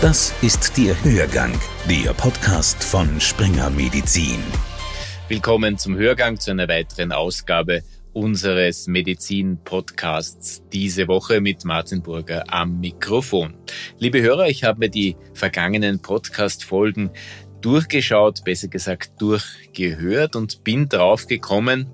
Das ist der Hörgang, der Podcast von Springer Medizin. Willkommen zum Hörgang zu einer weiteren Ausgabe unseres Medizin-Podcasts diese Woche mit Martin Burger am Mikrofon. Liebe Hörer, ich habe mir die vergangenen Podcast-Folgen durchgeschaut, besser gesagt durchgehört und bin drauf gekommen,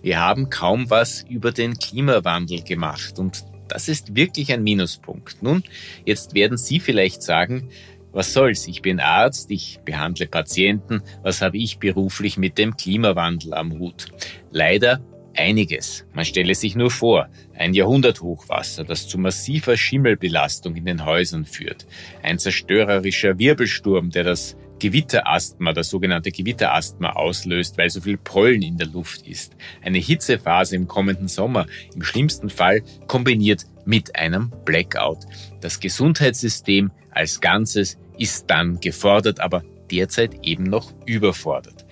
wir haben kaum was über den Klimawandel gemacht und das ist wirklich ein Minuspunkt. Nun, jetzt werden Sie vielleicht sagen, was soll's? Ich bin Arzt, ich behandle Patienten. Was habe ich beruflich mit dem Klimawandel am Hut? Leider einiges. Man stelle sich nur vor, ein Jahrhunderthochwasser, das zu massiver Schimmelbelastung in den Häusern führt, ein zerstörerischer Wirbelsturm, der das Gewitterasthma, das sogenannte Gewitterasthma auslöst, weil so viel Pollen in der Luft ist. Eine Hitzephase im kommenden Sommer, im schlimmsten Fall kombiniert mit einem Blackout. Das Gesundheitssystem als Ganzes ist dann gefordert, aber derzeit eben noch überfordert.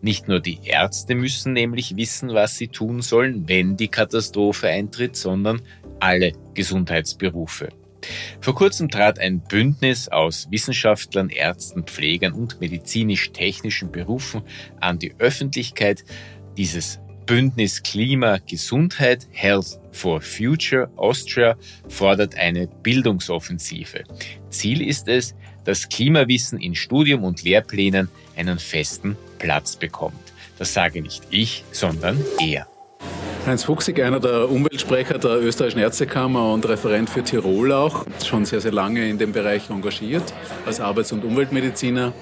Nicht nur die Ärzte müssen nämlich wissen, was sie tun sollen, wenn die Katastrophe eintritt, sondern alle Gesundheitsberufe. Vor kurzem trat ein Bündnis aus Wissenschaftlern, Ärzten, Pflegern und medizinisch-technischen Berufen an die Öffentlichkeit. Dieses Bündnis Klima Gesundheit Health for Future Austria fordert eine Bildungsoffensive. Ziel ist es, dass Klimawissen in Studium und Lehrplänen einen festen Platz bekommt. Das sage nicht ich, sondern er. Heinz Fuchsig, einer der Umweltsprecher der österreichischen Ärztekammer und Referent für Tirol auch, schon sehr, sehr lange in dem Bereich engagiert als Arbeits- und Umweltmediziner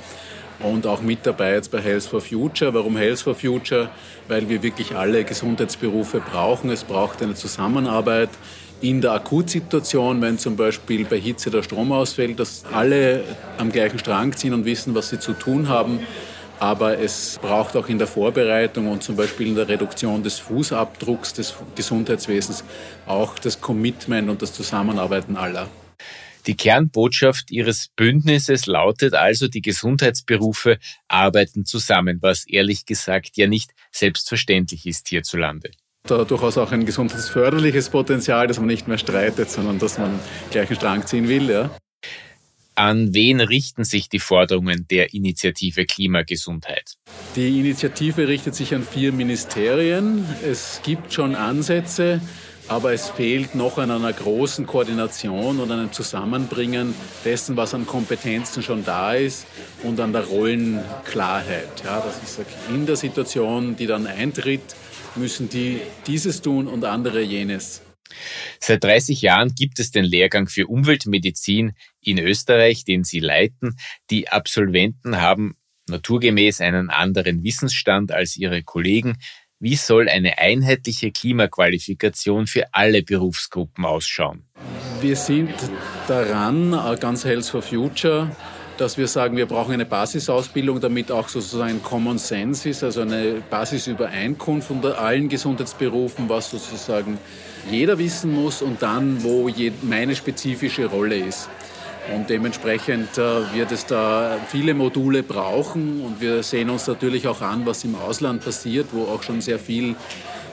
und auch mit dabei jetzt bei Health for Future. Warum Health for Future? Weil wir wirklich alle Gesundheitsberufe brauchen. Es braucht eine Zusammenarbeit in der Akutsituation, wenn zum Beispiel bei Hitze der Strom ausfällt, dass alle am gleichen Strang ziehen und wissen, was sie zu tun haben. Aber es braucht auch in der Vorbereitung und zum Beispiel in der Reduktion des Fußabdrucks des Gesundheitswesens auch das Commitment und das Zusammenarbeiten aller. Die Kernbotschaft Ihres Bündnisses lautet also, die Gesundheitsberufe arbeiten zusammen, was ehrlich gesagt ja nicht selbstverständlich ist hierzulande da durchaus auch ein gesundheitsförderliches Potenzial, dass man nicht mehr streitet, sondern dass man gleichen Strang ziehen will. Ja. An wen richten sich die Forderungen der Initiative Klimagesundheit? Die Initiative richtet sich an vier Ministerien. Es gibt schon Ansätze, aber es fehlt noch an einer großen Koordination und einem Zusammenbringen dessen, was an Kompetenzen schon da ist und an der Rollenklarheit. Ja, dass ich in der Situation, die dann eintritt, müssen die dieses tun und andere jenes. Seit 30 Jahren gibt es den Lehrgang für Umweltmedizin in Österreich, den Sie leiten. Die Absolventen haben naturgemäß einen anderen Wissensstand als ihre Kollegen. Wie soll eine einheitliche Klimaqualifikation für alle Berufsgruppen ausschauen? Wir sind daran, ganz Health for Future, dass wir sagen, wir brauchen eine Basisausbildung, damit auch sozusagen Common Sense ist, also eine Basisübereinkunft unter allen Gesundheitsberufen, was sozusagen jeder wissen muss und dann, wo meine spezifische Rolle ist. Und dementsprechend äh, wird es da viele Module brauchen und wir sehen uns natürlich auch an, was im Ausland passiert, wo auch schon sehr viel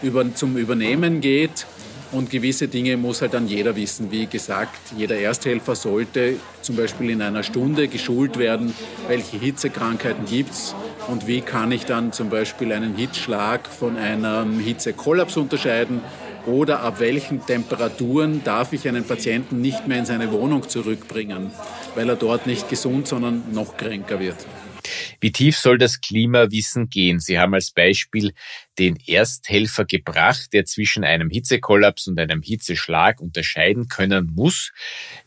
über, zum Übernehmen geht. Und gewisse Dinge muss halt dann jeder wissen. Wie gesagt, jeder Ersthelfer sollte zum Beispiel in einer Stunde geschult werden, welche Hitzekrankheiten gibt es und wie kann ich dann zum Beispiel einen Hitzschlag von einem Hitzekollaps unterscheiden oder ab welchen Temperaturen darf ich einen Patienten nicht mehr in seine Wohnung zurückbringen, weil er dort nicht gesund, sondern noch kränker wird. Wie tief soll das Klimawissen gehen? Sie haben als Beispiel den Ersthelfer gebracht, der zwischen einem Hitzekollaps und einem Hitzeschlag unterscheiden können muss.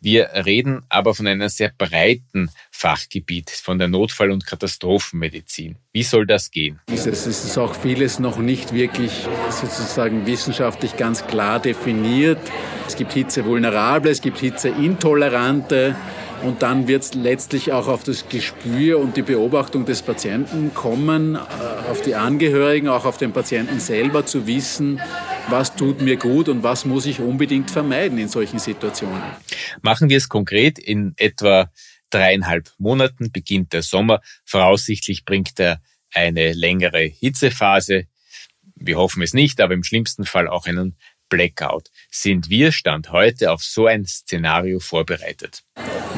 Wir reden aber von einem sehr breiten Fachgebiet, von der Notfall- und Katastrophenmedizin. Wie soll das gehen? Es ist auch vieles noch nicht wirklich sozusagen wissenschaftlich ganz klar definiert. Es gibt Hitzevulnerable, es gibt Hitzeintolerante. Und dann wird es letztlich auch auf das Gespür und die Beobachtung des Patienten kommen, äh, auf die Angehörigen, auch auf den Patienten selber zu wissen, was tut mir gut und was muss ich unbedingt vermeiden in solchen Situationen. Machen wir es konkret. In etwa dreieinhalb Monaten beginnt der Sommer. Voraussichtlich bringt er eine längere Hitzephase. Wir hoffen es nicht, aber im schlimmsten Fall auch einen Blackout. Sind wir Stand heute auf so ein Szenario vorbereitet?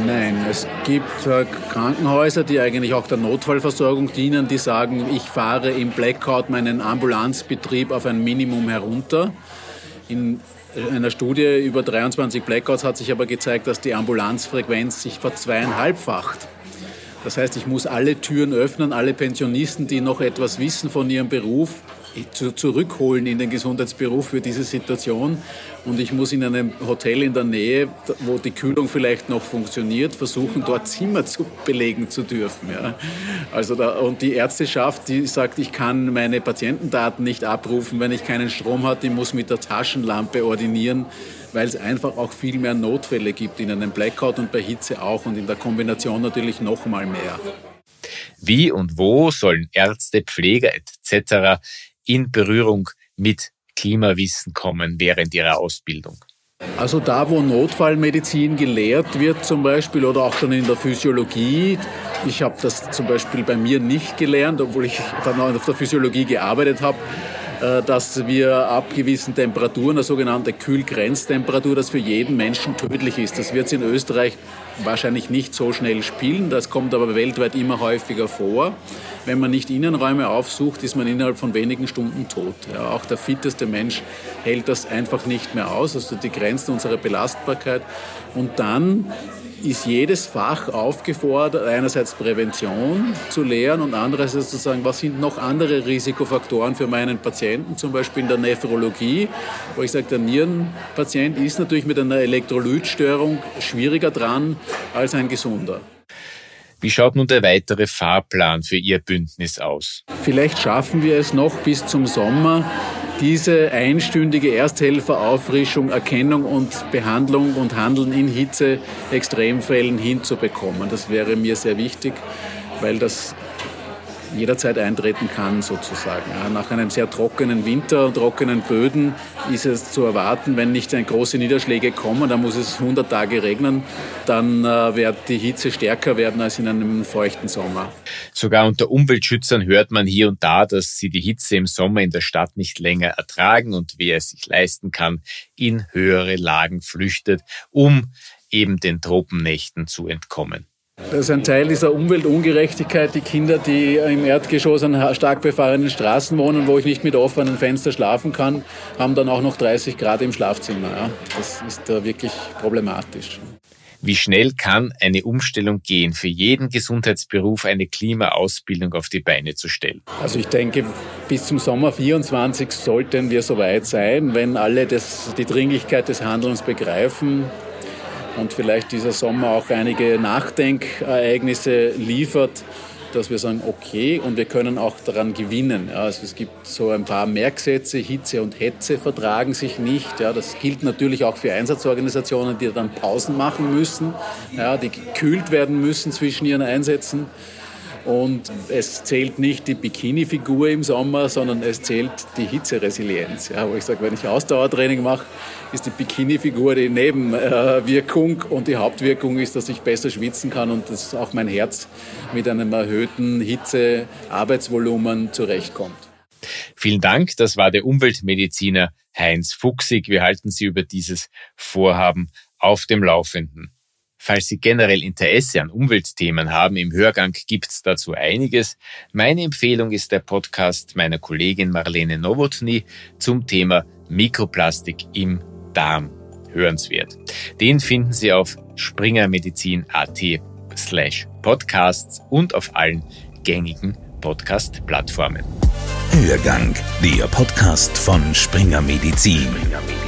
Nein, es gibt äh, Krankenhäuser, die eigentlich auch der Notfallversorgung dienen, die sagen, ich fahre im Blackout meinen Ambulanzbetrieb auf ein Minimum herunter. In einer Studie über 23 Blackouts hat sich aber gezeigt, dass die Ambulanzfrequenz sich verzweieinhalbfacht. Das heißt, ich muss alle Türen öffnen, alle Pensionisten, die noch etwas wissen von ihrem Beruf, zurückholen in den Gesundheitsberuf für diese Situation. Und ich muss in einem Hotel in der Nähe, wo die Kühlung vielleicht noch funktioniert, versuchen, dort Zimmer zu belegen zu dürfen. Ja. Also da, und die Ärzteschaft, die sagt, ich kann meine Patientendaten nicht abrufen, wenn ich keinen Strom habe, die muss mit der Taschenlampe ordinieren, weil es einfach auch viel mehr Notfälle gibt in einem Blackout und bei Hitze auch und in der Kombination natürlich noch mal mehr. Wie und wo sollen Ärzte, Pfleger etc in Berührung mit Klimawissen kommen während ihrer Ausbildung? Also da, wo Notfallmedizin gelehrt wird zum Beispiel oder auch schon in der Physiologie. Ich habe das zum Beispiel bei mir nicht gelernt, obwohl ich dann auf der Physiologie gearbeitet habe. Äh, dass wir ab gewissen Temperaturen, eine sogenannte Kühlgrenztemperatur, das für jeden Menschen tödlich ist. Das wird es in Österreich wahrscheinlich nicht so schnell spielen, das kommt aber weltweit immer häufiger vor. Wenn man nicht Innenräume aufsucht, ist man innerhalb von wenigen Stunden tot. Ja, auch der fitteste Mensch hält das einfach nicht mehr aus, also die Grenzen unserer Belastbarkeit. Und dann ist jedes Fach aufgefordert, einerseits Prävention zu lehren und andererseits zu sagen, was sind noch andere Risikofaktoren für meinen Patienten, zum Beispiel in der Nephrologie, wo ich sage, der Nierenpatient ist natürlich mit einer Elektrolytstörung schwieriger dran als ein gesunder. Wie schaut nun der weitere Fahrplan für Ihr Bündnis aus? Vielleicht schaffen wir es noch bis zum Sommer, diese einstündige Ersthelferauffrischung, Erkennung und Behandlung und Handeln in Hitze-Extremfällen hinzubekommen. Das wäre mir sehr wichtig, weil das jederzeit eintreten kann, sozusagen. nach einem sehr trockenen Winter und trockenen Böden ist es zu erwarten, wenn nicht große Niederschläge kommen, dann muss es 100 Tage regnen, dann äh, wird die Hitze stärker werden als in einem feuchten Sommer. Sogar unter Umweltschützern hört man hier und da, dass sie die Hitze im Sommer in der Stadt nicht länger ertragen und wer es sich leisten kann, in höhere Lagen flüchtet, um eben den Tropennächten zu entkommen. Das ist ein Teil dieser Umweltungerechtigkeit. Die Kinder, die im Erdgeschoss an stark befahrenen Straßen wohnen, wo ich nicht mit offenen Fenstern schlafen kann, haben dann auch noch 30 Grad im Schlafzimmer. Ja. Das ist da wirklich problematisch. Wie schnell kann eine Umstellung gehen, für jeden Gesundheitsberuf eine Klimaausbildung auf die Beine zu stellen? Also ich denke, bis zum Sommer 24 sollten wir soweit sein, wenn alle das, die Dringlichkeit des Handelns begreifen und vielleicht dieser Sommer auch einige Nachdenkereignisse liefert, dass wir sagen, okay, und wir können auch daran gewinnen. Ja, also es gibt so ein paar Merksätze, Hitze und Hetze vertragen sich nicht. Ja, das gilt natürlich auch für Einsatzorganisationen, die dann Pausen machen müssen, ja, die gekühlt werden müssen zwischen ihren Einsätzen. Und es zählt nicht die Bikini-Figur im Sommer, sondern es zählt die Hitzeresilienz. Ja, wo ich sage, wenn ich Ausdauertraining mache, ist die Bikini-Figur die Nebenwirkung und die Hauptwirkung ist, dass ich besser schwitzen kann und dass auch mein Herz mit einem erhöhten Hitze-Arbeitsvolumen zurechtkommt. Vielen Dank. Das war der Umweltmediziner Heinz Fuchsig. Wir halten Sie über dieses Vorhaben auf dem Laufenden. Falls Sie generell Interesse an Umweltthemen haben, im Hörgang gibt's dazu einiges. Meine Empfehlung ist der Podcast meiner Kollegin Marlene Nowotny zum Thema Mikroplastik im Darm. Hörenswert. Den finden Sie auf springermedizin.at slash podcasts und auf allen gängigen Podcast-Plattformen. Hörgang, der Podcast von Springer Medizin. Springer Medizin.